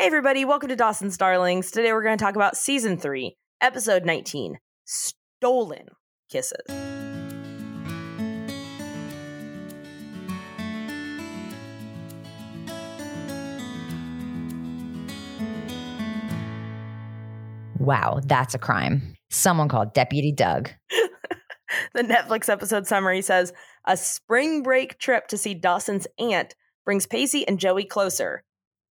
Hey, everybody, welcome to Dawson's Darlings. Today we're going to talk about season three, episode 19 Stolen Kisses. Wow, that's a crime. Someone called Deputy Doug. the Netflix episode summary says a spring break trip to see Dawson's aunt brings Pacey and Joey closer.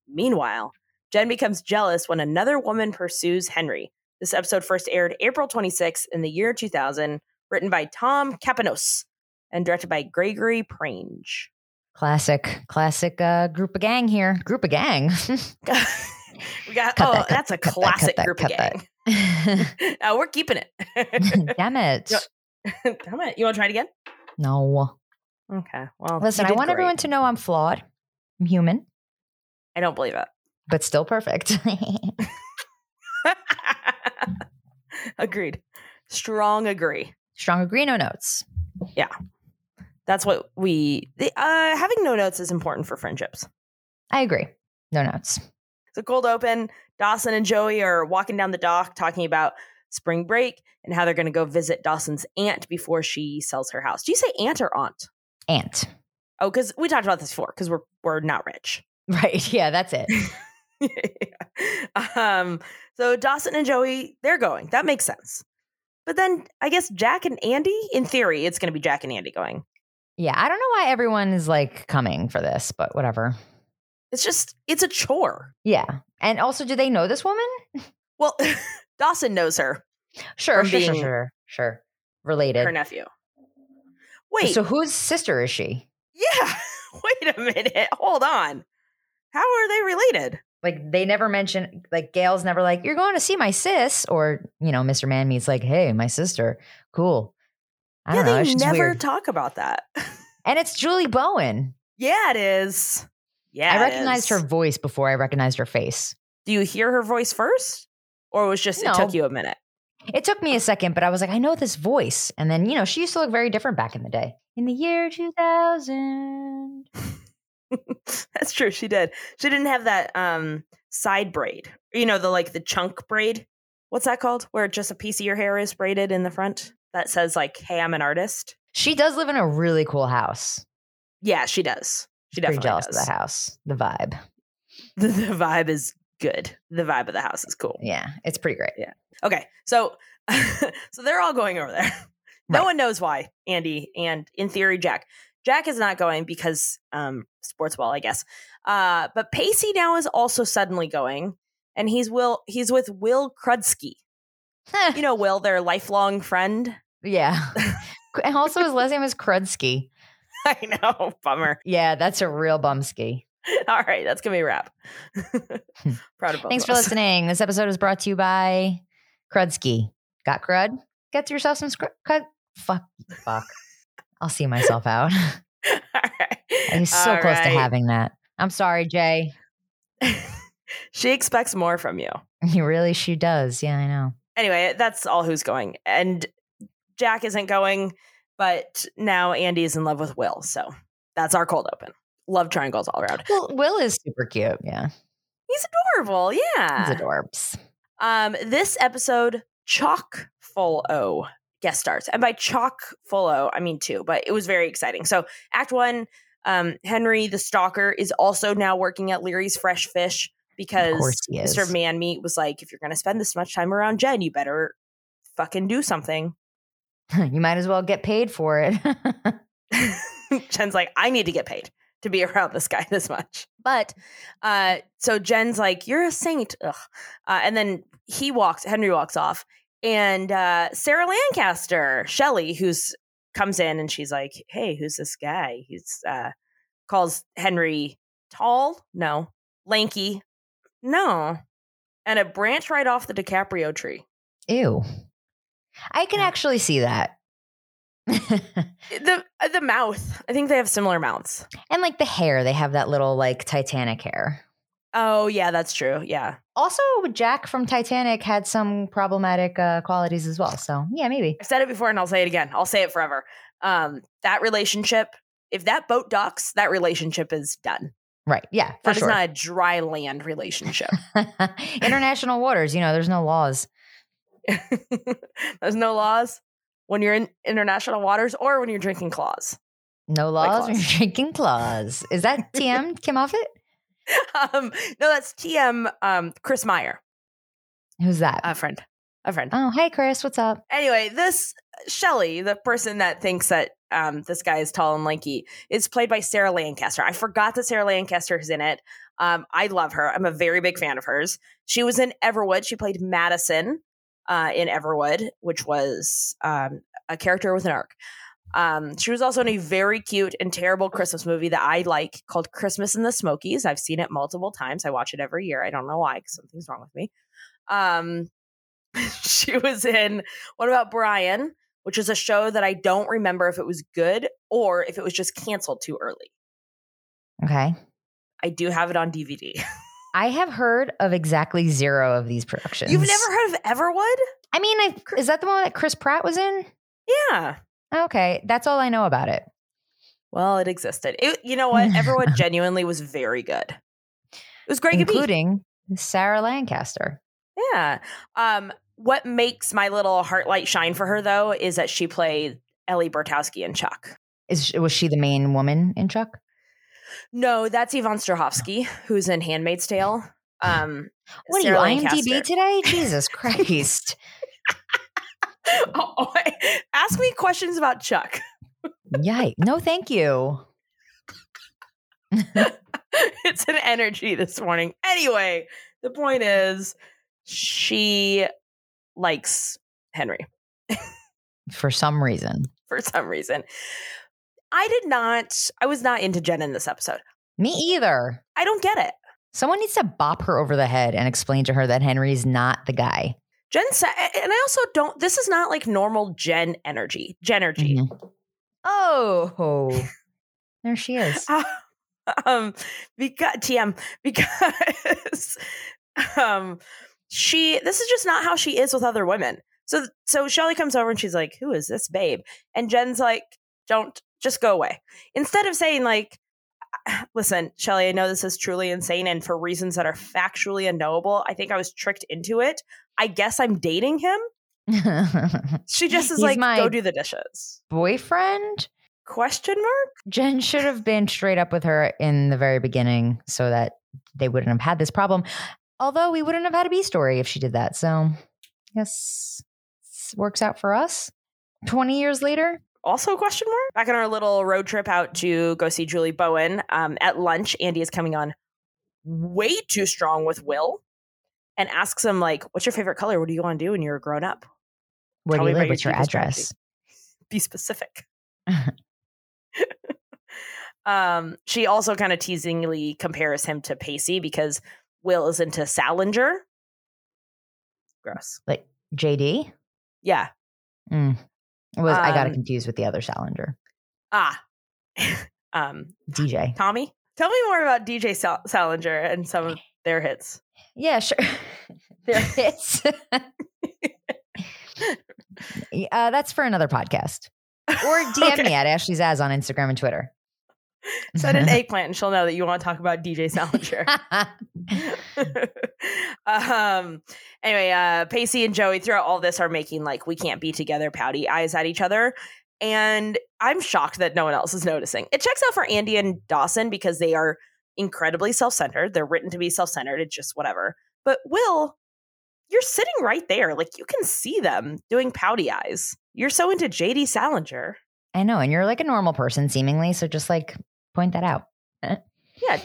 Meanwhile, Jen becomes jealous when another woman pursues Henry. This episode first aired April 26th in the year 2000, written by Tom Kapinos and directed by Gregory Prange. Classic, classic uh, group of gang here. Group of gang. we got, Cut oh, that, that's a cut that, classic that, group of that. gang. uh, we're keeping it. Damn it. Damn it. You want to try it again? No. Okay. Well, Listen, I want great. everyone to know I'm flawed. I'm human, I don't believe it. But still perfect. Agreed. Strong agree. Strong agree, no notes. Yeah. That's what we uh having no notes is important for friendships. I agree. No notes. So cold open, Dawson and Joey are walking down the dock talking about spring break and how they're going to go visit Dawson's aunt before she sells her house. Do you say aunt or aunt? Aunt. Oh, cuz we talked about this before cuz we're we're not rich. Right. Yeah, that's it. um so Dawson and Joey they're going. That makes sense. But then I guess Jack and Andy, in theory, it's going to be Jack and Andy going. Yeah, I don't know why everyone is like coming for this, but whatever. It's just it's a chore. Yeah. And also, do they know this woman? Well, Dawson knows her, Sure, sure, sure, sure, sure. Related. her nephew. Wait, So whose sister is she? yeah. Wait a minute. Hold on. How are they related? Like they never mention like Gail's never like, you're going to see my sis, or you know, Mr. Man meets like, hey, my sister. Cool. I yeah, don't know. they never weird. talk about that. and it's Julie Bowen. yeah, it is. Yeah, I recognized her voice before I recognized her face. Do you hear her voice first, or it was just No. it took you a minute? It took me a second, but I was like, I know this voice. And then, you know, she used to look very different back in the day. In the year 2000. That's true. She did. She didn't have that um side braid. You know, the like the chunk braid. What's that called? Where just a piece of your hair is braided in the front that says like, "Hey, I'm an artist." She does live in a really cool house. Yeah, she does. She Pretty definitely jealous does. of that house. The vibe. The, the vibe is good. The vibe of the house is cool. Yeah, it's pretty great. Yeah. Okay, so so they're all going over there. No Right. one knows why. Andy and in theory Jack. Jack is not going because um sports ball, I guess. Uh but Pacey now is also suddenly going and he's Will he's with Will Krudski. You know Will, their lifelong friend. yeah. and also his last name is Krudski. I know, bummer. Yeah, that's a real bumski. All right, that's gonna be a wrap. Proud of both Thanks for us. listening. This episode is brought to you by Krudski. Got crud? Get yourself some scr- crud. Fuck. Fuck. I'll see myself out. All right. He's so All close to having that. I'm sorry, Jay. she expects more from you. Really, she does. Yeah, I know. Anyway, that's all who's going. And Jack isn't going, but now Andy is in love with Will. So that's our cold open. Love triangles all around. Well, Will is super cute. Yeah, He's adorable. Yeah. he's adorbs. Um, this episode, chock full O guest stars. And by chock full O, I mean two, but it was very exciting. So act one, um, Henry the stalker is also now working at Leary's Fresh Fish because Mr. Man Meat was like, if you're gonna spend this much time around Jen, you better fucking do something. you might as well get paid for it. Jen's like, I need to get paid to be around this guy this much. But uh, so Jen's like, You're a saint. Ugh. Uh, and then he walks, Henry walks off. And uh, Sarah Lancaster, Shelly, who's comes in and she's like, Hey, who's this guy? He's uh, calls Henry tall? No. Lanky? No. And a branch right off the DiCaprio tree. Ew. I can Yeah. actually see that. The uh, the mouth. I think they have similar mouths. and like the hair, they have that little like Titanic hair. Oh yeah, that's true. Yeah. Also, Jack from Titanic had some problematic uh, qualities as well. So yeah, maybe. I've said it before and I'll say it again. I'll say it forever. Um, that relationship, if that boat docks, that relationship is done. Right. Yeah, for That is sure. not a dry land relationship. International waters, you know, there's no laws. There's no laws when you're in international waters or when you're drinking claws. No Like laws when you're drinking claws. Is that TM Kim Moffitt? Um, no, that's TM um, Chris Meyer, Who's that? a friend. A friend. oh, hey Chris, what's up? Anyway, this Shelly, the person that thinks that um, this guy is tall and lanky, is played by Sarah Lancaster. I forgot that Sarah Lancaster is in it. Um, I love her. I'm a very big fan of hers. She was in Everwood. She played Madison uh, in Everwood, which was um, a character with an arc. Um, she was also in a very cute and terrible Christmas movie that I like called Christmas in the Smokies. I've seen it multiple times. I watch it every year. I don't know why, because something's wrong with me. Um, she was in What About Brian, which is a show that I don't remember if it was good or if it was just canceled too early. Okay. I do have it on DVD. I have heard of exactly zero of these productions. You've never heard of Everwood? I mean, I, is that the one that Chris Pratt was in? Yeah. Okay, that's all I know about it. Well, it existed. It, you know what? Everwood genuinely was very good. It was great, Including- including Sarah Lancaster. Yeah. Um, what makes my little heart light shine for her though is that she played Ellie Bartowski in Chuck. Is was she the main woman in Chuck? No, that's Yvonne Strahovski, who's in Handmaid's Tale. Um, What Sarah are you IMDb Lancaster. today? Jesus Christ! Oh, oh, ask me questions about Chuck. Yikes! No, thank you. it's an energy this morning. Anyway, the point is she likes Henry For some reason, for some reason. I did not, I was not into Jen in this episode. me either. I don't get it. Someone needs to bop her over the head and explain to her that Henry's not the guy. Jen said, and I also don't, this is not like normal Jen energy, Jenergy. Mhm. Oh, there she is. um, because TM, because um, she, this is just not how she is with other women. So, so Shelly comes over and she's like, "Who is this babe?" And Jen's like, "Don't just go away." Instead of saying like, "Listen, Shelly, I know this is truly insane, and for reasons that are factually unknowable, I think I was tricked into it. I guess I'm dating him." She just is He's like, "Go do the dishes." Boyfriend? Question mark? Jen should have been straight up with her in the very beginning so that they wouldn't have had this problem. Although we wouldn't have had a B story if she did that. So, yes, works out for us. 20 years later, also question mark back on our little road trip out to go see julie bowen um, at lunch andy is coming on way too strong with will and asks him like what's your favorite color what do you want to do when you're grown up where Tell do you live? What's your address? be specific um, she also kind of teasingly compares him to pacey because will is into salinger gross Like JD? yeah Mm. Was I got it Um, confused with the other Salinger. ah um, DJ. tommy tell me more about dj Sal- salinger and some of their hits Yeah, sure. their hits. uh, that's for another podcast. Or DM Okay. me at Ashley's As on Instagram and Twitter. Send an eggplant and she'll know that you want to talk about DJ Salinger. um anyway, uh Pacey and Joey throughout all this are making like we can't be together pouty eyes at each other. And I'm shocked that no one else is noticing. It checks out for Andy and Dawson because they are incredibly self-centered. They're written to be self-centered. It's just whatever. But Will, you're sitting right there. Like you can see them doing pouty eyes. You're so into JD Salinger. I know, and you're like a normal person seemingly, so just like point that out. Yeah.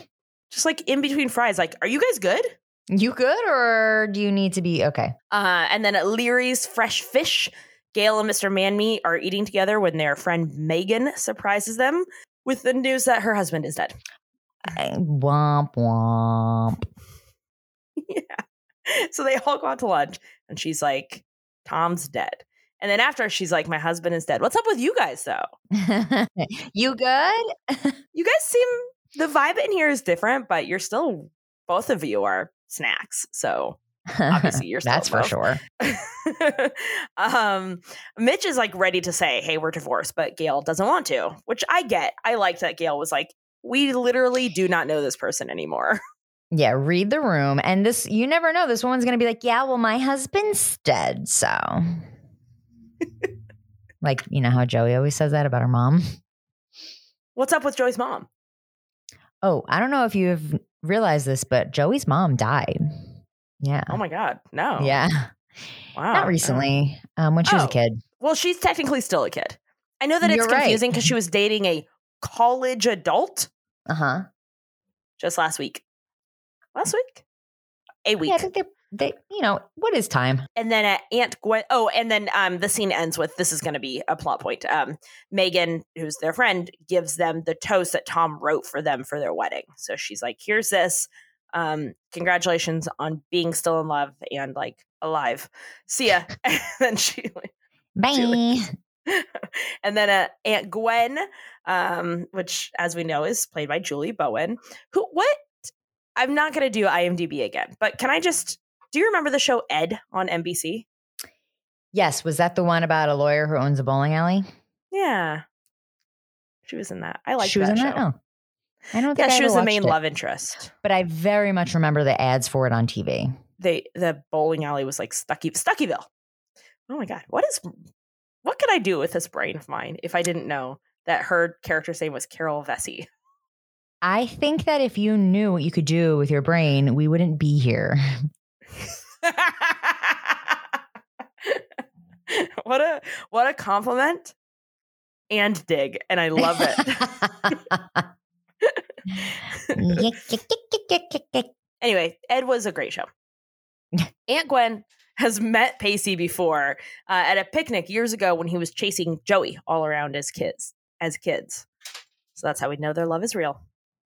Just like in between fries, like, are you guys good? You good or do you need to be okay? Uh, and then at Leary's Fresh Fish, Gail and Mr. Manme are eating together when their friend Megan surprises them with the news that her husband is dead. Eh, Womp womp. yeah. So they all go out to lunch, and she's like, Tom's dead. And then after, she's like, My husband is dead. What's up with you guys, though? you good? You guys seem, the vibe in here is different, but you're still, both of you are snacks. So obviously you're still That's for sure. um, Mitch is like ready to say, "Hey, we're divorced," but Gail doesn't want to, which I get. I liked that Gail was like, we literally do not know this person anymore. Yeah, read the room. And this, you never know. This woman's going to be like, yeah, well, my husband's dead. So, like, you know how Joey always says that about her mom? What's up with Joey's mom? Oh, I don't know if you've realized this, but Joey's mom died. Yeah. Oh my God. No. Yeah. Wow. Not recently, um, when she was Oh. a kid. Well, she's technically still a kid. I know that it's You're confusing because she was dating a college adult Uh huh. just last week. Last week? A week. Yeah, I think they, they, you know, what is time? and then uh, Aunt Gwen. Oh, and then um, the scene ends with this is going to be a plot point. Um, Megan, who's their friend, gives them the toast that Tom wrote for them for their wedding. So she's like, "Here's this. Um, congratulations on being still in love and like alive. See ya." and then she, Bye. Julie. and then uh, Aunt Gwen, um, which as we know is played by Julie Bowen. Who? What? I'm not going to do IMDb again, but can I just? Do you remember the show Ed on NBC? Yes. Was that the one about a lawyer who owns a bowling alley? Yeah. She was in that. I like she was that in show. that? Oh. I don't Yeah, think I she was the main it, love interest. But I very much remember the ads for it on TV. They the bowling alley was like Stuckey Stuckeyville. Oh my god. What is what could I do with this brain of mine if I didn't know that her character's name was Carol Vessey? I think that if you knew what you could do with your brain, we wouldn't be here. what a what a compliment and dig and I love it. anyway, Ed was a great show. Aunt Gwen has met Pacey before uh, at a picnic years ago when he was chasing Joey all around as kids. As kids, so that's how we know their love is real.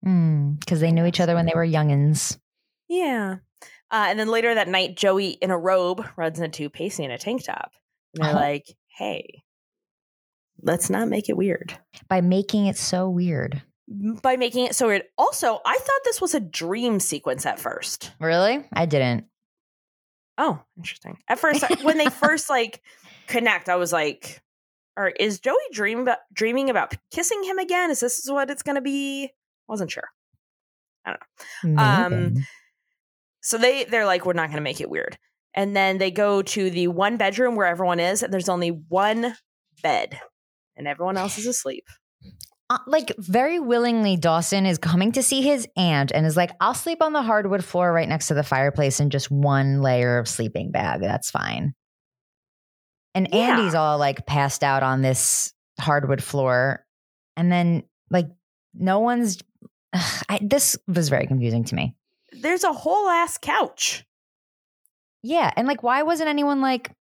Because Hmm, they knew each other when they were youngins. Yeah. Uh, and then later that night, Joey in a robe runs into Pacey in a tank top, and they're Oh. like, "Hey, let's not make it weird." By making it so weird. By making it so weird. Also, I thought this was a dream sequence at first. Really? I didn't. Oh, interesting. At first, when they first like connect, I was like, "Or is Joey dream about, dreaming about kissing him again? Is this what it's going to be?" I Wasn't sure. I don't know. Um, Maybe. So they they're like, "We're not going to make it weird." And then they go to the one bedroom where everyone is, and there's only one bed, and everyone else is asleep. Uh, like very willingly, Dawson is coming to see his aunt and is like, I'll sleep on the hardwood floor right next to the fireplace in just one layer of sleeping bag. That's fine. And Yeah. Andy's all like passed out on this hardwood floor. And then, like, no one's. I, this was very confusing to me. There's a whole ass couch. Yeah. And like, why wasn't anyone like,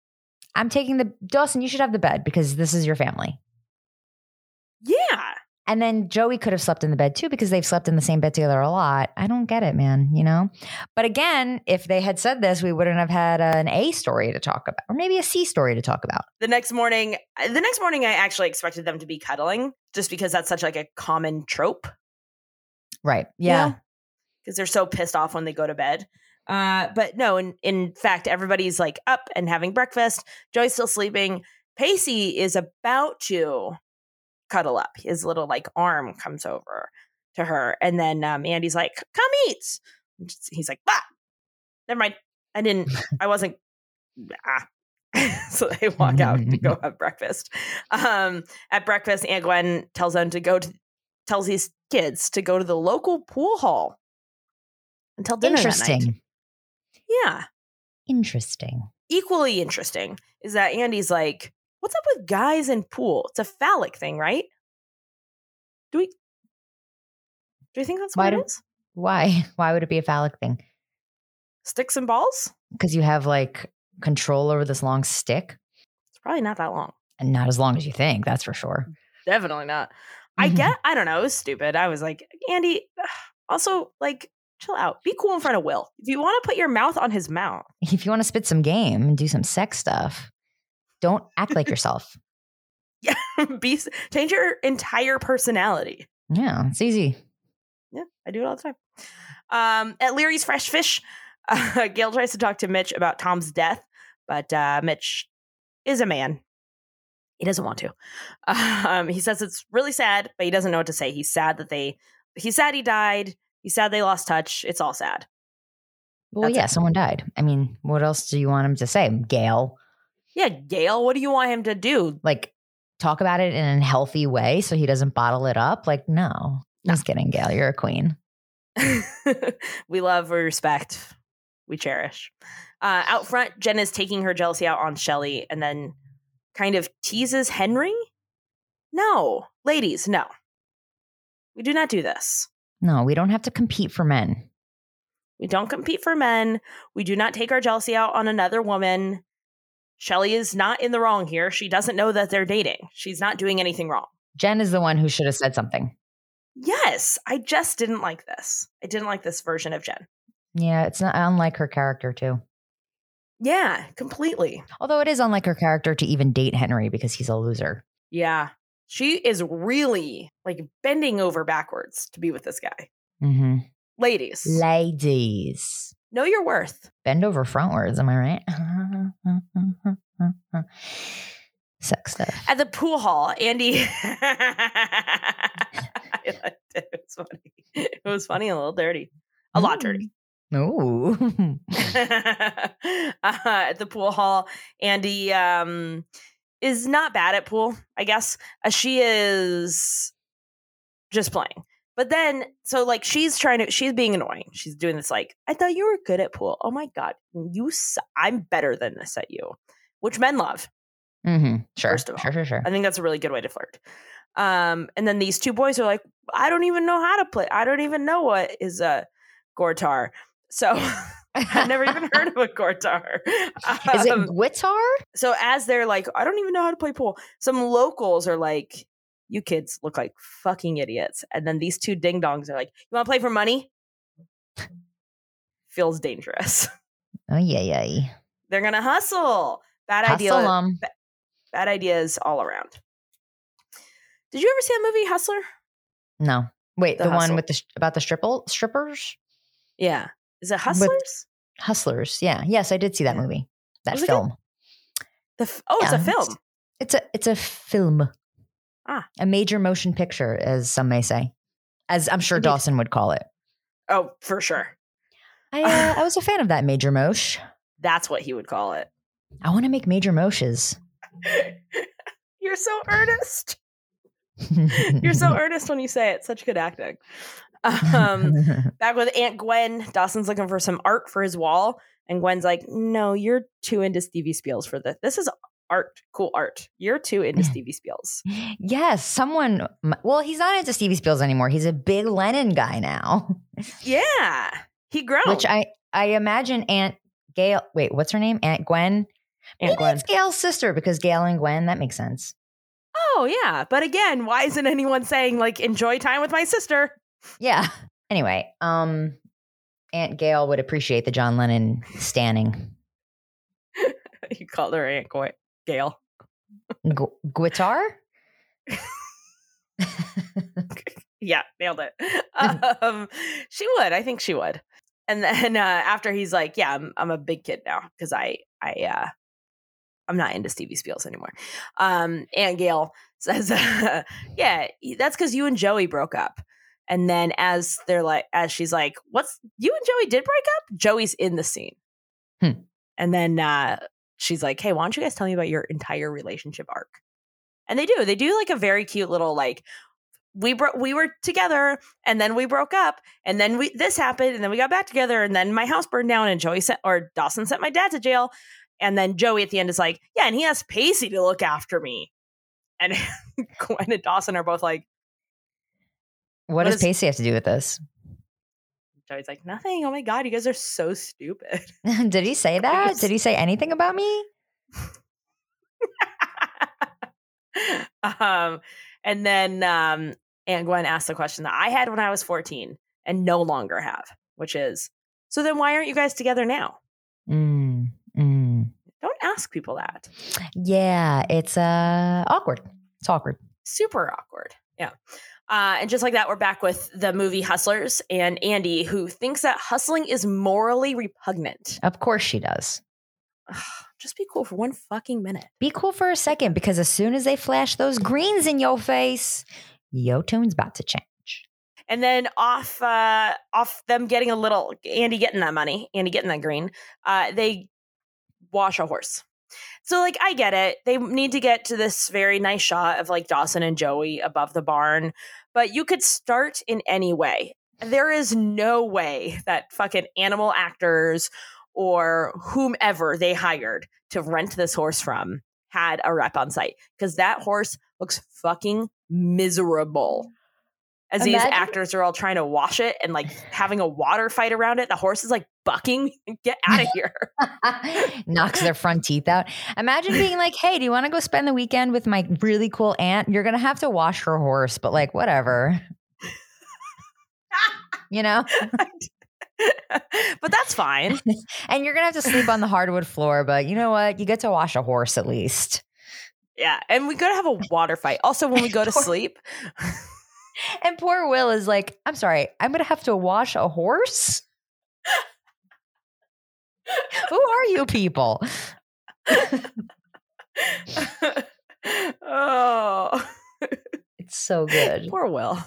I'm taking the Dawson, you should have the bed because this is your family. Yeah, And then Joey could have slept in the bed too because they've slept in the same bed together a lot. I don't get it, man, you know? But again, if they had said this, we wouldn't have had an A story to talk about or maybe a C story to talk about. the next morning, uh, the next morning, I actually expected them to be cuddling, just because that's such like a common trope. Right. Yeah. Because they're so pissed off when they go to bed. Uh, but no, in, in fact, everybody's like up and having breakfast. Joy's still sleeping. Pacey is about to cuddle up. His little like arm comes over to her, and then um, Andy's like, "Come eat." He's like, "Bah, never mind. I didn't. I wasn't." Ah. so they walk out to go have breakfast. Um, at breakfast, Aunt Gwen tells them to go to tells these kids to go to the local pool hall until dinner. Interesting. Yeah. Interesting. Equally interesting is that Andy's like, "What's up with guys in pool? It's a phallic thing, right? Do we? Do you think that's Why what do- it is? Why? Why would it be a phallic thing? Sticks and balls? Because you have like control over this long stick It's probably not that long. and not as long as you think, that's for sure. Definitely not. I Mhm. get. I don't know. It was stupid. I was like, Andy. Also, like, chill out. Be cool in front of Will. If you want to put your mouth on his mouth, If you want to spit some game and do some sex stuff, don't act like yourself. yeah, be change your entire personality. Yeah, it's easy. Yeah, I do it all the time. Um, at Leary's Fresh Fish, uh, Gail tries to talk to Mitch about Tom's death, but uh, Mitch is a man. He doesn't want to. Um, he says it's really sad, but he doesn't know what to say. He's sad that they he's sad he died. He's sad they lost touch. It's all sad. Well, That's yeah, it. someone died. I mean, what else do you want him to say? Gail, Yeah, Gail, what do you want him to do? like, talk about it in a healthy way so he doesn't bottle it up? Like, no. Just kidding, Gail. You're a queen. we love, we respect, we cherish. Uh, out front, Jen is taking her jealousy out on Shelly and then kind of teases Henry. No, ladies, no. We do not do this. No, we don't have to compete for men. We don't compete for men. We do not take our jealousy out on another woman. Shelly is not in the wrong here. She doesn't know that they're dating. She's not doing anything wrong. Jen is the one who should have said something. Yes, I just didn't like this. I didn't like this version of Jen. Yeah, it's not unlike her character, too. Yeah, completely. Although it is unlike her character to even date Henry because he's a loser. Yeah. She is really like bending over backwards to be with this guy. Mm-hmm. Ladies, Ladies. know your worth. Bend over frontwards, am I right? Sex stuff. At the pool hall, Andy. I liked it. It was funny. It was funny, a little dirty. A lot dirty. Ooh. uh, at the pool hall. Andy um, is not bad at pool, I guess. Uh, she is just playing. But then, so like she's trying to, she's being annoying. She's doing this like, I thought you were good at pool. Oh my god, you, su- I'm better than this at you, which men love. Mm-hmm. Sure. First of all. sure, sure, sure. I think that's a really good way to flirt. Um, and then these two boys are like, I don't even know how to play. I don't even know what is a Gortar. So I've never even heard of a Gortar. Is it Um, Guitar? so as they're like, I don't even know how to play pool. Some locals are like, you kids look like fucking idiots. And then these two ding dongs are like, you want to play for money? Feels dangerous. Oh, yeah, yeah. They're gonna hustle. Bad idea. Hustle 'em. Bad ideas all around. Did you ever see that movie Hustler? No. Wait, The the, one with the sh- about the stripple strippers? Yeah. Is it Hustlers? Hustlers. Yeah. Yes, I did see that Yeah. movie. That Was film. The f- oh, it's a Yeah, film. It's a it's a film. Ah. A major motion picture, as some may say. As I'm sure Indeed. Dawson would call it. Oh, for sure. I uh, I was a fan of that major mosh. That's what he would call it. I want to make major moshes. You're so earnest. You're so earnest when you say it. Such good acting. Um, back with Aunt Gwen, Dawson's looking for some art for his wall, and Gwen's like, "No, you're too into Stevie Spiels for this. This is art, cool art. You're too into Stevie Spiels." yes, someone. Well, he's not into Stevie Spiels anymore. He's a big Lennon guy now, Yeah, he grown. which I I imagine Aunt Gail. Wait, what's her name? Aunt Gwen. Aunt Maybe Gwen. it's Gail's sister because Gail and Gwen. That makes sense. Oh yeah, but again, why isn't anyone saying like enjoy time with my sister? Yeah. Anyway, um, Aunt Gail would appreciate the John Lennon standing. you called her Aunt. Gail. Gu- guitar? Yeah, nailed it. um, she would. I think she would. And then uh, after he's like, "Yeah, I'm I'm a big kid now because I I uh, I'm not into Stevie Spiels anymore." Um, Aunt Gail says, "Yeah, that's because you and Joey broke up." And then as they're like, as she's like, "What's you and Joey did break up?" Joey's in the scene, Hmm. and then uh, she's like, "Hey, why don't you guys tell me about your entire relationship arc?" And they do. They do like a very cute little like we bro- we were together and then we broke up and then we this happened and then we got back together and then my house burned down and Joey sent or Dawson sent my dad to jail and then Joey at the end is like yeah and he has Pacey to look after me and Gwen and Dawson are both like what, What does is- Pacey have to do with this? Joey's like nothing oh my god you guys are so stupid Did he say that? Did he say anything about me? um and then um Aunt Gwen asked the question that I had when I was 14 and no longer have which is so then why aren't you guys together now Mm, mm. don't ask people that Yeah, it's uh awkward. It's awkward. super awkward. Yeah. Uh, and just like that, we're back with the movie Hustlers and Andy, who thinks that hustling is morally repugnant. Of course she does. Ugh, just be cool for one fucking minute. Be cool for a second because as soon as they flash those greens in your face, your tune's about to change. and then off uh off them getting a little Andy getting that money, Andy getting that green, uh, they wash a horse. So like I get it. They need to get to this very nice shot of like Dawson and Joey above the barn, but you could start in any way. There is no way that fucking animal actors or whomever they hired to rent this horse from had a rep on site because that horse looks fucking miserable. As these actors are all trying to wash it and like having a water fight around it, the horse is like bucking. Get out of here. knocks their front teeth out. Imagine being like, "Hey, do you want to go spend the weekend with my really cool aunt? You're gonna have to wash her horse, but like, whatever." You know, but that's fine. and you're gonna have to sleep on the hardwood floor, but you know what? You get to wash a horse at least. Yeah. And we gotta have a water fight. Also, when we go to sleep, And poor Will is like, "I'm sorry, I'm gonna have to wash a horse." Who are you people? oh, It's so good. poor Will.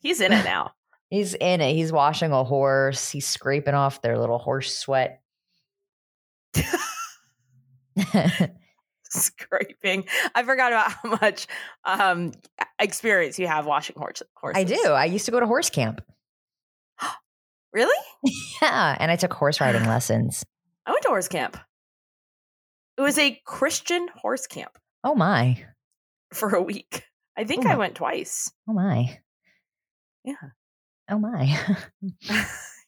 He's in it now. He's in it. He's washing a horse. He's scraping off their little horse sweat. Scraping. I forgot about how much um, experience you have washing horse- horses. I do. I used to go to horse camp. Really? Yeah, and I took horse riding lessons. I went to horse camp. It was a Christian horse camp Oh my. for a week. I think Oh I went twice. Oh my. Yeah. Oh my.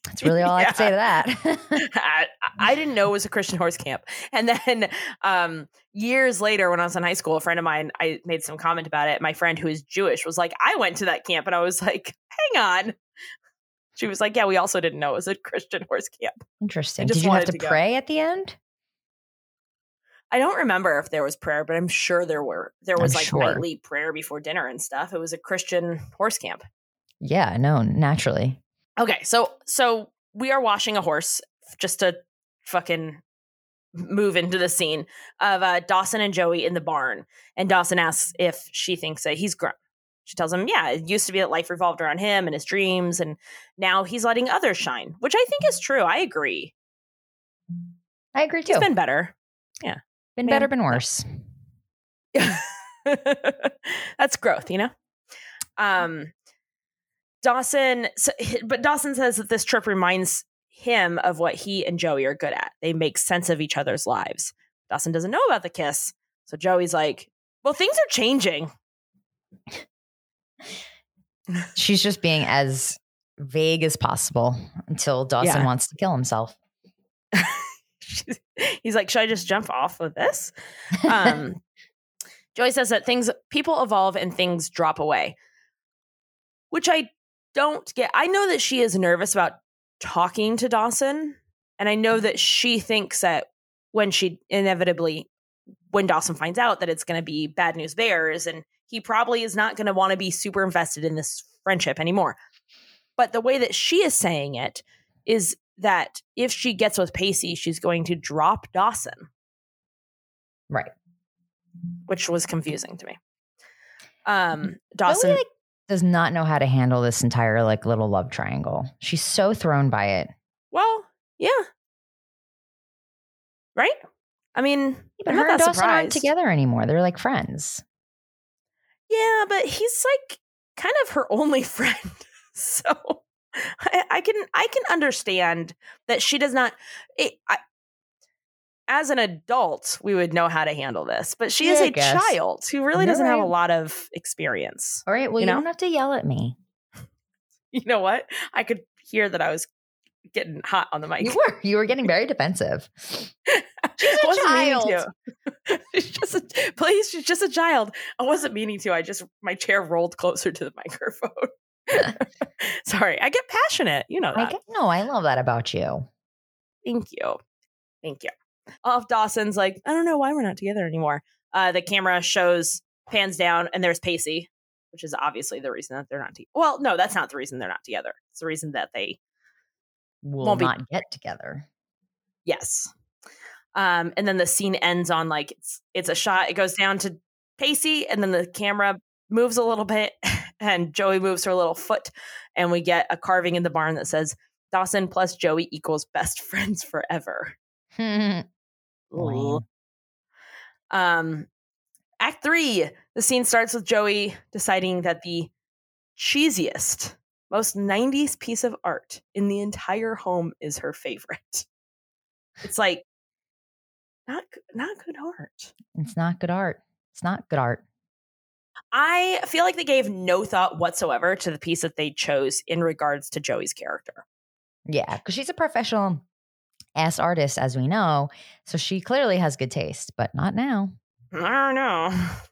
That's really all I can say to that. I, I didn't know it was a Christian horse camp. And then um, years later, when I was in high school, a friend of mine, I made some comment about it. My friend who is Jewish was like, I went to that camp. And I was like, hang on. She was like, yeah, we also didn't know it was a Christian horse camp. Interesting. Did you have to, to go. pray at the end? I don't remember if there was prayer, but I'm sure there were. There I'm was like sure. nightly prayer before dinner and stuff. It was a Christian horse camp. Yeah, no, naturally. Okay, so so we are washing a horse just to fucking move into the scene of uh, Dawson and Joey in the barn, and Dawson asks if she thinks that he's grown. She tells him, "Yeah, it used to be that life revolved around him and his dreams, and now he's letting others shine," which I think is true. I agree. I agree too. He's been better. Yeah, been man, better, been worse. That's growth, you know. Um, Dawson, so, but Dawson says that this trip reminds him of what he and Joey are good at. They make sense of each other's lives. Dawson doesn't know about the kiss, so Joey's like, "Well, things are changing." She's just being as vague as possible until Dawson Yeah. wants to kill himself. He's like, "Should I just jump off of this?" Um, Joey says that things, people evolve and things drop away, which I don't get. I know that she is nervous about talking to Dawson, and I know that she thinks that when she inevitably, when Dawson finds out that it's going to be bad news bears, and he probably is not going to want to be super invested in this friendship anymore. But the way that she is saying it is that if she gets with Pacey, she's going to drop Dawson, Right. which was confusing to me. Um, Dawson, like, does not know how to handle this entire like little love triangle. She's so thrown by it. well, yeah, right. I mean, Yeah, but I'm her not and Dawson aren't together anymore. They're like friends. Yeah, but he's like kind of her only friend. So I, I can I can understand that she does not. It, I, as an adult, we would know how to handle this, but she is Yeah, I a child who really doesn't have a lot of experience. All right. Well, You you, know? don't have to yell at me. You know what? I could hear that I was getting hot on the mic. You were. You were getting very defensive. She's a child. she's just a, please. She's just a child. I wasn't meaning to. I just my chair rolled closer to the microphone. Sorry, I get passionate. You know I that. get, no, I love that about you. Thank you. Thank you. Off Dawson's like, I don't know why we're not together anymore. Uh, the camera shows pans down and there's Pacey, which is obviously the reason that they're not together. Well, no, that's not the reason they're not together. It's the reason that they Will Won't be- get together. yes. Um, and then the scene ends on like it's it's a shot. It goes down to Pacey, and then the camera moves a little bit, and Joey moves her little foot, and we get a carving in the barn that says Dawson plus Joey equals best friends forever. Lame. Um, Act three, the scene starts with Joey deciding that the cheesiest, most 90s piece of art in the entire home is her favorite. It's like not not good art. It's not good art. It's not good art. I feel like they gave no thought whatsoever to the piece that they chose in regards to Joey's character. Yeah, because she's a professional ass artist, as we know. So she clearly has good taste, but not now. I don't know.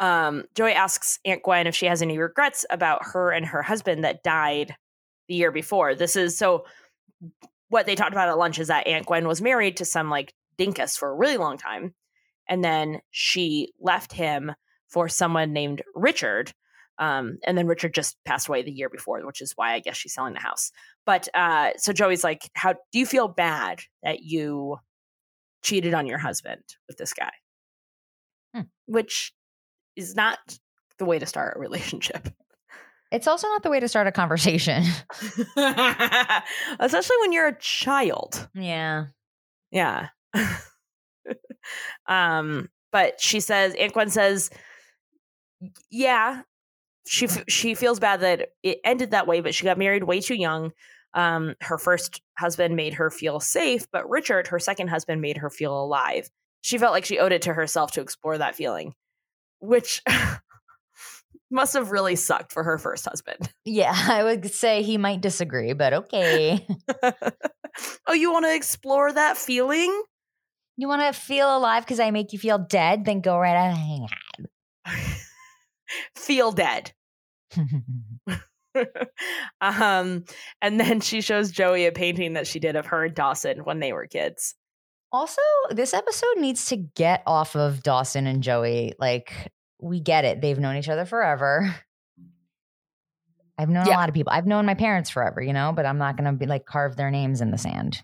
Um, Joey asks Aunt Gwen if she has any regrets about her and her husband that died the year before. This is so what they talked about at lunch is that Aunt Gwen was married to some like dinkus for a really long time. And then she left him for someone named Richard. Um, and then Richard just passed away the year before, which is why I guess she's selling the house. But uh, so Joey's like, How do you feel bad that you cheated on your husband with this guy? Hmm. Which is not the way to start a relationship. It's also not the way to start a conversation. Especially when you're a child. yeah. Yeah. um, but she says, Aunt Gwen says, yeah, she f- she feels bad that it ended that way, but she got married way too young. Um, her first husband made her feel safe, but Richard, her second husband, made her feel alive. She felt like she owed it to herself to explore that feeling, which must have really sucked for her first husband. Yeah, I would say he might disagree, but okay. oh, you want to explore that feeling? you want to feel alive because I make you feel dead? Then go right ahead. Feel dead. um, and then she shows Joey a painting that she did of her and Dawson when they were kids. also, this episode needs to get off of Dawson and Joey. Like, we get it. They've known each other forever. I've known Yeah. a lot of people. I've known my parents forever, you know, but I'm not going to be like carve their names in the sand.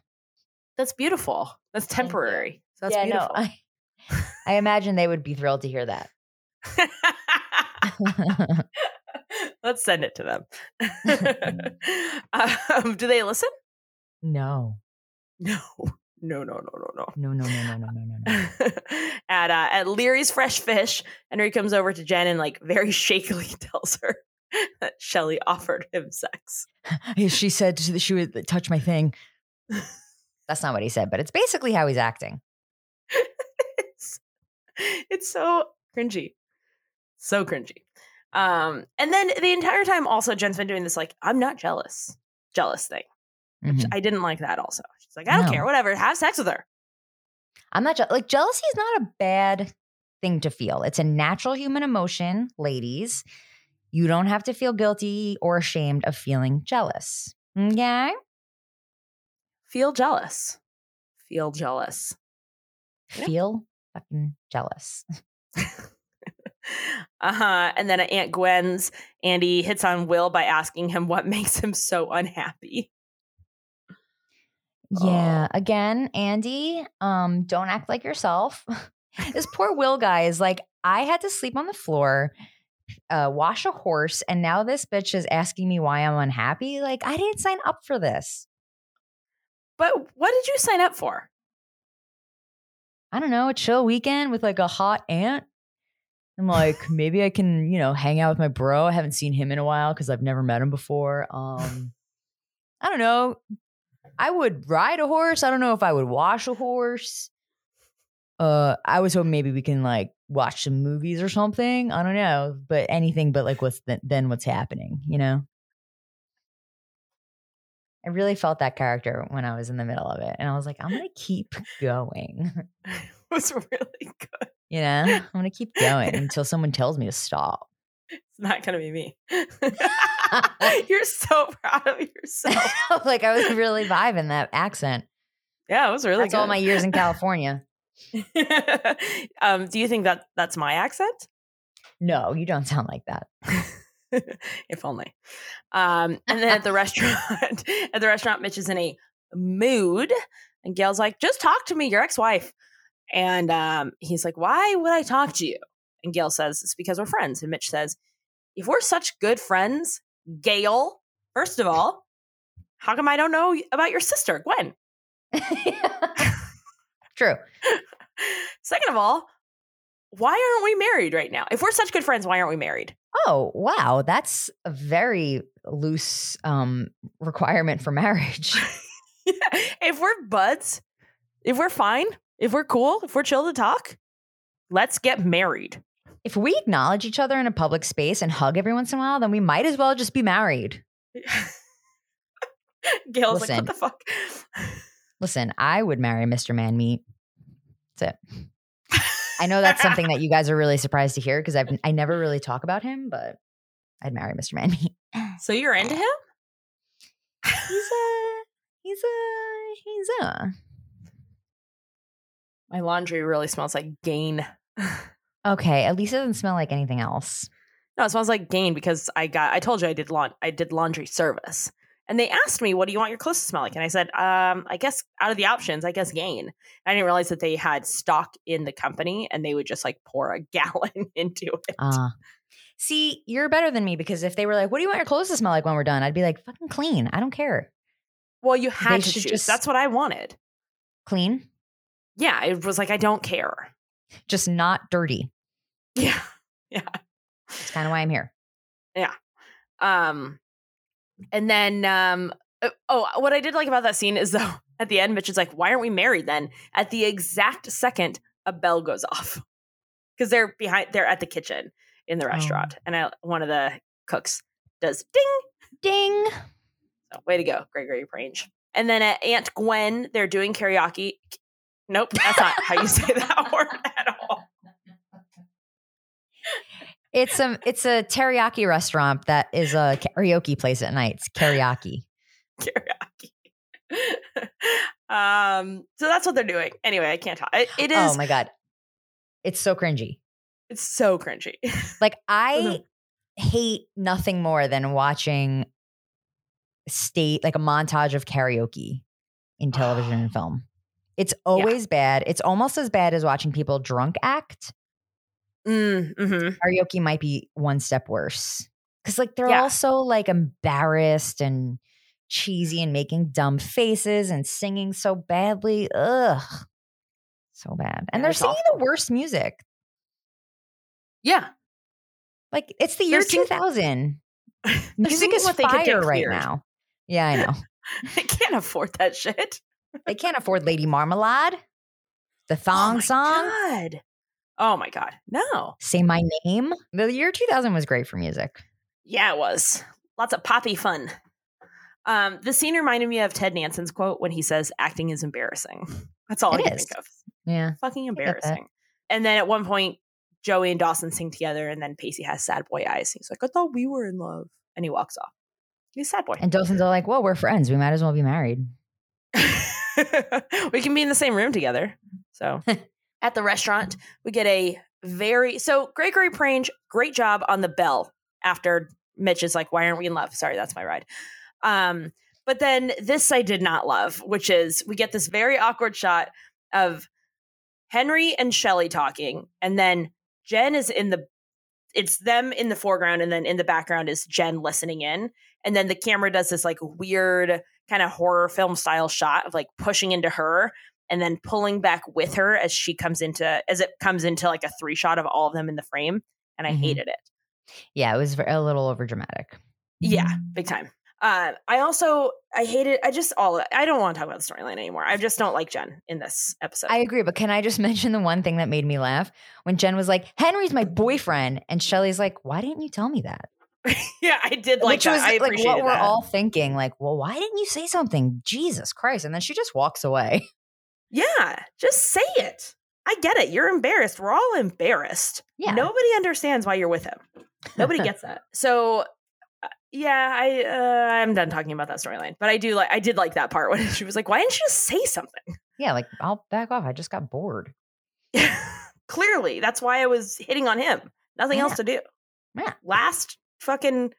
That's beautiful. That's temporary. That's yeah, beautiful. no. I, I imagine they would be thrilled to hear that. Let's send it to them. um, do they listen? no. No. No, no, no, no, no. No, no, no, no, no, no, no, no. at uh, at Leary's Fresh Fish, Henry comes over to Jen and like very shakily tells her that Shelly offered him sex. she said she would touch my thing. That's not what he said, but it's basically how he's acting. it's, it's so cringy, so cringy. Um, and then the entire time, also Jen's been doing this like I'm not jealous, jealous thing. Mhm. I didn't like that. Also, she's like I don't No. care, whatever. Have sex with her. I'm not je- like jealousy is not a bad thing to feel. It's a natural human emotion, ladies. You don't have to feel guilty or ashamed of feeling jealous. Okay? Feel jealous. Feel jealous. Yeah. Feel fucking jealous. uh-huh. And then at Aunt Gwen's, Andy hits on Will by asking him what makes him so unhappy. Yeah. Again, Andy, um, don't act like yourself. this poor Will guy is like, I had to sleep on the floor, uh, wash a horse, and now this bitch is asking me why I'm unhappy. Like, I didn't sign up for this. But what did you sign up for? I don't know, a chill weekend with like a hot aunt. And like maybe I can, you know, hang out with my bro. I haven't seen him in a while because I've never met him before. Um I don't know. I would ride a horse. I don't know if I would wash a horse. Uh I was hoping maybe we can like watch some movies or something. I don't know. But anything but like what's th- then what's happening, you know? I really felt that character when I was in the middle of it. And I was like, I'm gonna keep going. was really good. You know, I'm gonna keep going until someone tells me to stop. It's not to be me. You're so proud of yourself. like I was really vibing that accent. Yeah, it was really That's all my years in California. um, do you think that that's my accent? No, you don't sound like that. if only. Um, and then at the restaurant, at the restaurant, Mitch is in a mood, and Gail's like, "Just talk to me, your ex-wife." And um, he's like, "Why would I talk to you?" And Gail says, "It's because we're friends." And Mitch says, if we're such good friends, Gail, first of all, how come I don't know about your sister, Gwen? True. Second of all, why aren't we married right now? If we're such good friends, why aren't we married? Oh, wow. That's a very loose um, requirement for marriage. yeah. if we're buds, if we're fine, if we're cool, if we're chill to talk, let's get married. If we acknowledge each other in a public space and hug every once in a while, then we might as well just be married. Gail's Listen. like, what the fuck? Listen, I would marry Mr. Man Meat. That's it. I know that's something that you guys are really surprised to hear because I've I never really talk about him, but I'd marry Mr. Man Meat. So you're into him? He's a he's a he's a My laundry really smells like Gain. okay. At least it doesn't smell like anything else. No, it smells like Gain because I got. I told you I did laun- I did laundry service, and they asked me, "What do you want your clothes to smell like?" And I said, um, "I guess out of the options, I guess Gain." I didn't realize that they had stock in the company, and they would just like pour a gallon into it. Uh see, you're better than me because if they were like, "What do you want your clothes to smell like when we're done?" I'd be like, "Fucking clean. I don't care. well, you had to choose. just- That's what I wanted. Clean, Yeah, it was like I don't care. just not dirty." Yeah, Yeah. That's kind of why I'm here. Yeah. Um, and then um, uh, oh, what I did like about that scene is though at the end, Mitch is like, "Why aren't we married?" Then at the exact second, a bell goes off because they're behind. They're at the kitchen in the Oh. restaurant, and I, one of the cooks does ding. Ding. So, way to go, Gregory Prange. And then at Aunt Gwen, they're doing karaoke. Nope, that's not how you say that word at all. It's a it's a teriyaki restaurant that is a karaoke place at night. It's karaoke. Karaoke. um, so that's what they're doing. Anyway, I can't talk. It, it is. Oh my god, it's so cringy. It's so cringy. Like I hate nothing more than watching state like a montage of karaoke in television and film. It's always bad. It's almost as bad as watching people drunk act. mm, hmm Karaoke might be one step worse. Cause like they're Yeah. all so like embarrassed and cheesy and making dumb faces and singing so badly. Ugh. So bad. And Yeah, they're singing awful. the worst music. Yeah. Like it's the year 2000. They're Music is what they could get fire right now. Yeah, I know. I can't afford that shit. They can't afford Lady Marmalade, the Oh thong my song, God. Oh my god. No. say my name. The year 2000 was great for music. Yeah, it was. Lots of poppy fun. Um, the scene reminded me of Ted Danson's quote when he says acting is embarrassing. That's all It I can is. think of. Yeah. Fucking embarrassing. And then at one point, Joey and Dawson sing together, and then Pacey has sad boy eyes. He's like, I thought we were in love. And he walks off. He's a sad boy. And Dawson's all like, well, we're friends. We might as well be married. we can be in the same room together. So at the restaurant, we get a very so Gregory Prange, great job on the bell after Mitch is like, Why aren't we in love? Sorry, that's my ride. Um, but then this I did not love, which is we get this very awkward shot of Henry and Shelley talking, and then Jen is in the it's them in the foreground, and then in the background is Jen listening in. And then the camera does this like weird kind of horror film style shot of like pushing into her and then pulling back with her as she comes into as it comes into like a three shot of all of them in the frame and i Mhm. hated it Yeah, it was a little over dramatic. yeah big time uh i also i hated i just all i don't want to talk about the storyline anymore i just don't like jen in this episode I agree, but can I just mention the one thing that made me laugh when Jen was like, "Henry's my boyfriend," and Shelly's like, "Why didn't you tell me that?" yeah i did like Which that was i like what we're all thinking. Like, well, why didn't you say something? Jesus Christ! And then she just walks away. yeah just say it i get it you're embarrassed we're all embarrassed Yeah, Nobody understands why you're with him. Nobody gets that. So, uh, yeah, I uh, I'm done talking about that storyline. But I do like I did like that part when she was like, "Why didn't you just say something?" yeah. Like, I'll back off. I just got bored. Clearly, that's why I was hitting on him. Nothing else to do. Yeah. Last fucking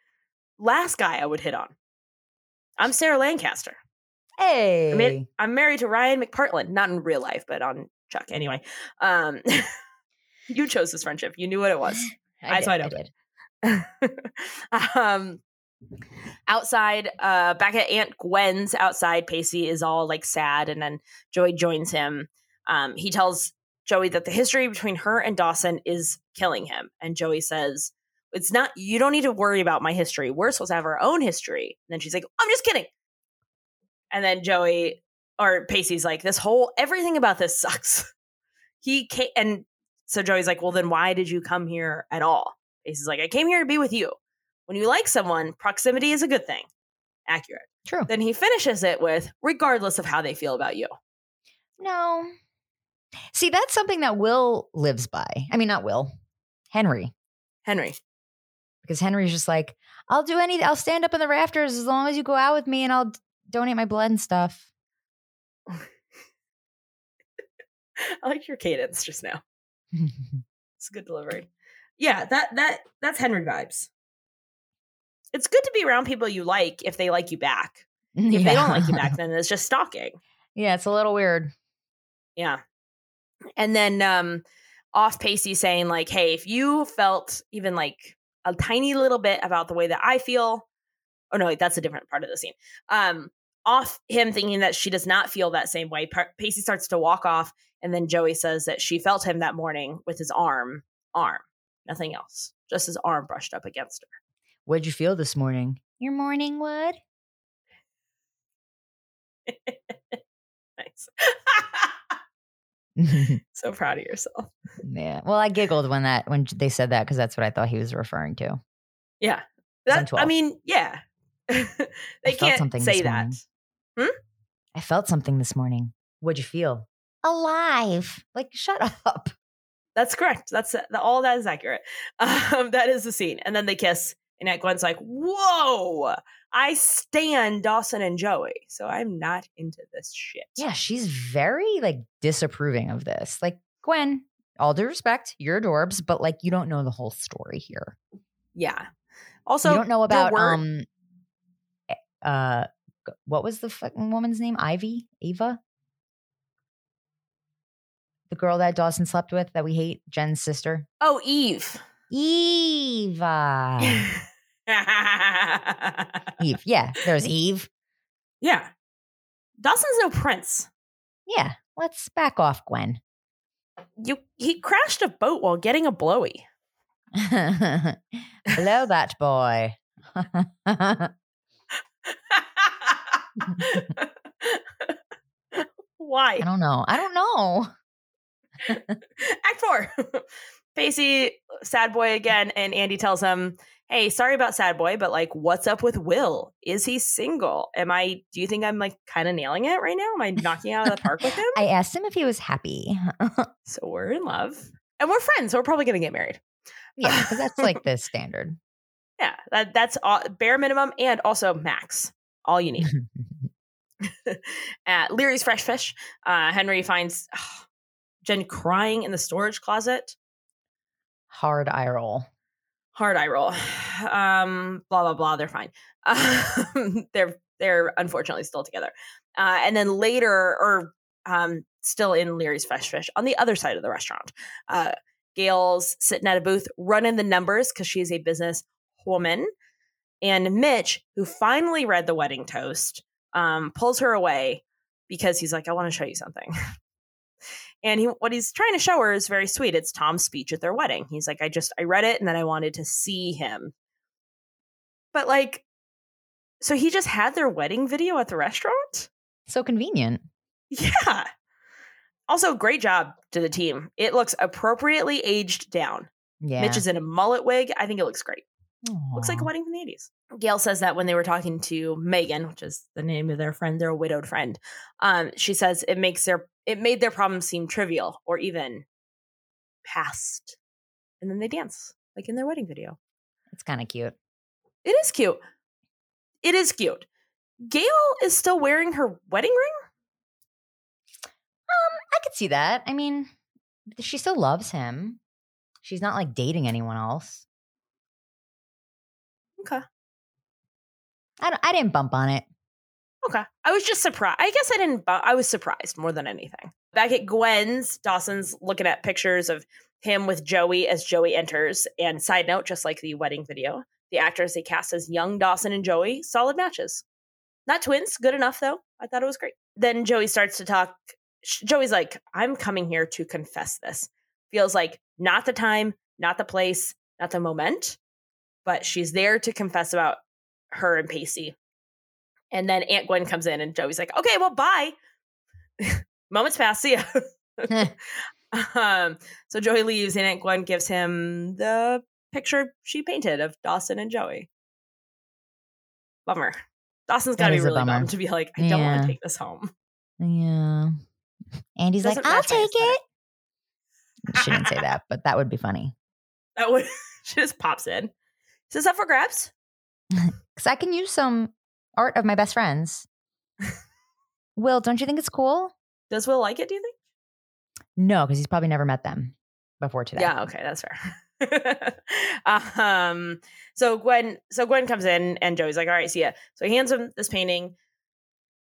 last guy I would hit on. I'm Sarah Lancaster. Hey, I mean, I'm married to Ryan McPartlin, not in real life, but on Chuck. Anyway, um, you chose this friendship. You knew what it was. I I- so I did, I did. um, outside, uh, back at Aunt Gwen's outside, Pacey is all like sad, and then Joey joins him. Um, he tells Joey that the history between her and Dawson is killing him, and Joey says, "It's not. You don't need to worry about my history. We're supposed to have our own history." And then she's like, "I'm just kidding." And then Joey or Pacey's like, "This whole everything about this sucks." he came, and so Joey's like, "Well, then why did you come here at all?" Pacey's like, "I came here to be with you." When you like someone, proximity is a good thing. Accurate. True. Then he finishes it with, regardless of how they feel about you. No. See, that's something that Will lives by. I mean, not Will, Henry. Henry. Because Henry's just like, I'll do anything. I'll stand up in the rafters as long as you go out with me and I'll donate my blood and stuff. I like your cadence just now. It's a good delivery. Yeah, that that that's Henry vibes. It's good to be around people you like if they like you back. If they don't like you back, then it's just stalking. yeah, it's a little weird. Yeah. And then um off Pacey saying like, "Hey, if you felt even like a tiny little bit about the way that I feel, oh no, that's a different part of the scene. Um off him thinking that she does not feel that same way. Pa- Pacey starts to walk off and then Joey says that she felt him that morning with his arm, arm, nothing else. Just his arm brushed up against her. What'd you feel this morning? Your morning wood? nice. so proud of yourself. yeah. Well, I giggled when that when they said that because that's what I thought he was referring to. Yeah. I'm That, I mean, yeah. they felt can't something say this that. morning. I felt something this morning. What'd you feel? Alive. Like, shut up. That's correct. That's the, all that is accurate. Um, that is the scene. And then they kiss, and Aunt Gwen's like, "Whoa, I stand Dawson and Joey, so I'm not into this shit." Yeah, she's very like disapproving of this. Like, Gwen, all due respect, you're adorbs, but like you don't know the whole story here. yeah. Also, you don't know about were- um eh, uh what was the fucking woman's name? Ivy? Ava? The girl that Dawson slept with that we hate, Jen's sister. Oh, Eve. Eva. Eve. Yeah, there's Eve. yeah. Dawson's no prince. Yeah, let's back off, Gwen. You he crashed a boat while getting a blowy. Blow that boy. Why? I don't know. I don't know. Act four. Pacey, sad boy again, and Andy tells him, Hey, sorry about sad boy, but like, what's up with Will? Is he single? Am I, do you think I'm like kind of nailing it right now? Am I knocking out of the park with him? I asked him if he was happy. so we're in love and we're friends. So we're probably going to get married. yeah, because that's like the standard. Yeah, that, that's all, bare minimum and also max. All you need. At Leery's Fresh Fish, uh, Henry finds Jen crying in the storage closet. Hard eye roll. hard eye roll. Um, blah blah blah. They're fine. Um, they're they're unfortunately still together. Uh, and then later, or um, still in Leery's Fresh Fish on the other side of the restaurant, uh, Gail's sitting at a booth running the numbers because she is a business woman. And Mitch, who finally read the wedding toast, um, pulls her away because he's like, "I want to show you something." And he, what he's trying to show her is very sweet. It's Tom's speech at their wedding. He's like, I just, I read it and then I wanted to see him. But like, so he just had their wedding video at the restaurant? So convenient. Yeah. Also, great job to the team. It looks appropriately aged down. Yeah. Mitch is in a mullet wig. I think it looks great. Looks like a wedding from the 80s. Gail says that when they were talking to Megan, which is the name of their friend, their widowed friend, um, she says it makes their it made their problems seem trivial or even past. And then they dance like in their wedding video. It's kind of cute. It is cute. It is cute. Gail is still wearing her wedding ring. Um, I could see that. I mean, she still loves him. She's not like dating anyone else. Okay. I, don't- I didn't bump on it. Okay. I was just surprised. I guess I didn't, bu- I was surprised more than anything. Back at Gwen's, Dawson's looking at pictures of him with Joey as Joey enters. And side note, just like the wedding video, the actors they cast as young Dawson and Joey, solid matches. Not twins, good enough though. I thought it was great. Then Joey starts to talk. Joey's like, I'm coming here to confess this. Feels like not the time, not the place, not the moment, but she's there to confess about her and Pacey. And then Aunt Gwen comes in and Joey's like, okay, well, bye. Moments pass. See ya. um, so Joey leaves and Aunt Gwen gives him the picture she painted of Dawson and Joey. Bummer. Dawson's got to be really bummed to be like, I don't want to take this home. Yeah. Andy's like, I'll take it. She didn't say that, but that would be funny. That would. she just pops in. Is this up for grabs? Because I can use some art of my best friends. Will, don't you think it's cool? Does Will like it? Do you think? No, because he's probably never met them before today. Yeah. Okay, that's fair. um. So Gwen. So Gwen comes in, and Joey's like, "All right, see ya." So he hands him this painting,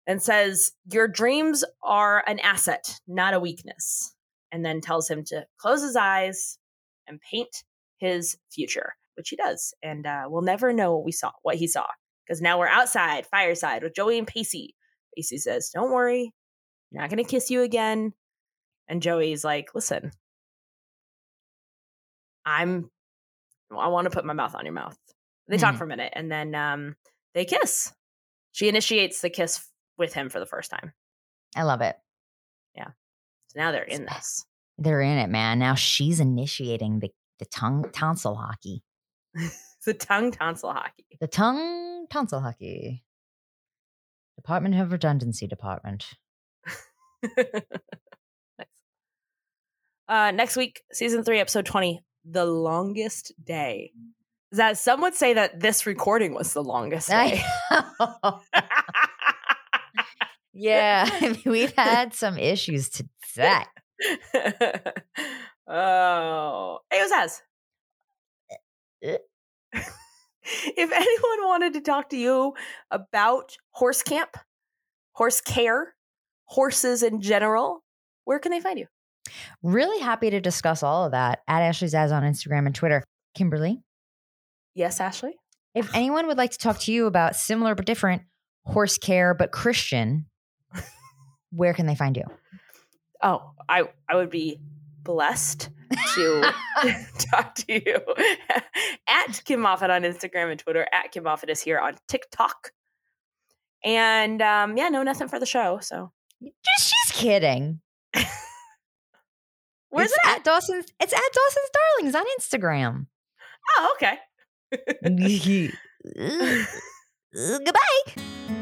and says, "Your dreams are an asset, not a weakness." And then tells him to close his eyes and paint his future, which he does. And uh, we'll never know what we saw, what he saw, because now we're outside, fireside with Joey and Pacey. Pacey says, "Don't worry, I'm not gonna kiss you again." And Joey's like, "Listen, I'm, I want to put my mouth on your mouth." They mm-hmm. talk for a minute, and then um, they kiss. She initiates the kiss with him for the first time. I love it. Yeah. So now they're in this. They're in it, man. Now she's initiating the the tongue tonsil hockey. the tongue tonsil hockey. The tongue tonsil hockey. Department of Redundancy Department. nice. Uh, next week, season three, episode 20, The Longest Day. That some would say that this recording was the longest day. yeah, we've had some issues today. Oh, hey, Ozaz. If anyone wanted to talk to you about horse camp, horse care, horses in general, where can they find you? Really happy to discuss all of that at Ashley Zaz on Instagram and Twitter. Kimberly? Yes, Ashley? If anyone would like to talk to you about similar but different horse care, but Christian, where can they find you? Oh, I I would be blessed to talk to you at Kim Moffat on Instagram and Twitter. At Kim Moffat is here on TikTok. And um, yeah, no, nothing for the show. So just she's kidding. Where's it's it at? at Dawson's? It's at Dawson's Darlings on Instagram. Oh, okay. Goodbye.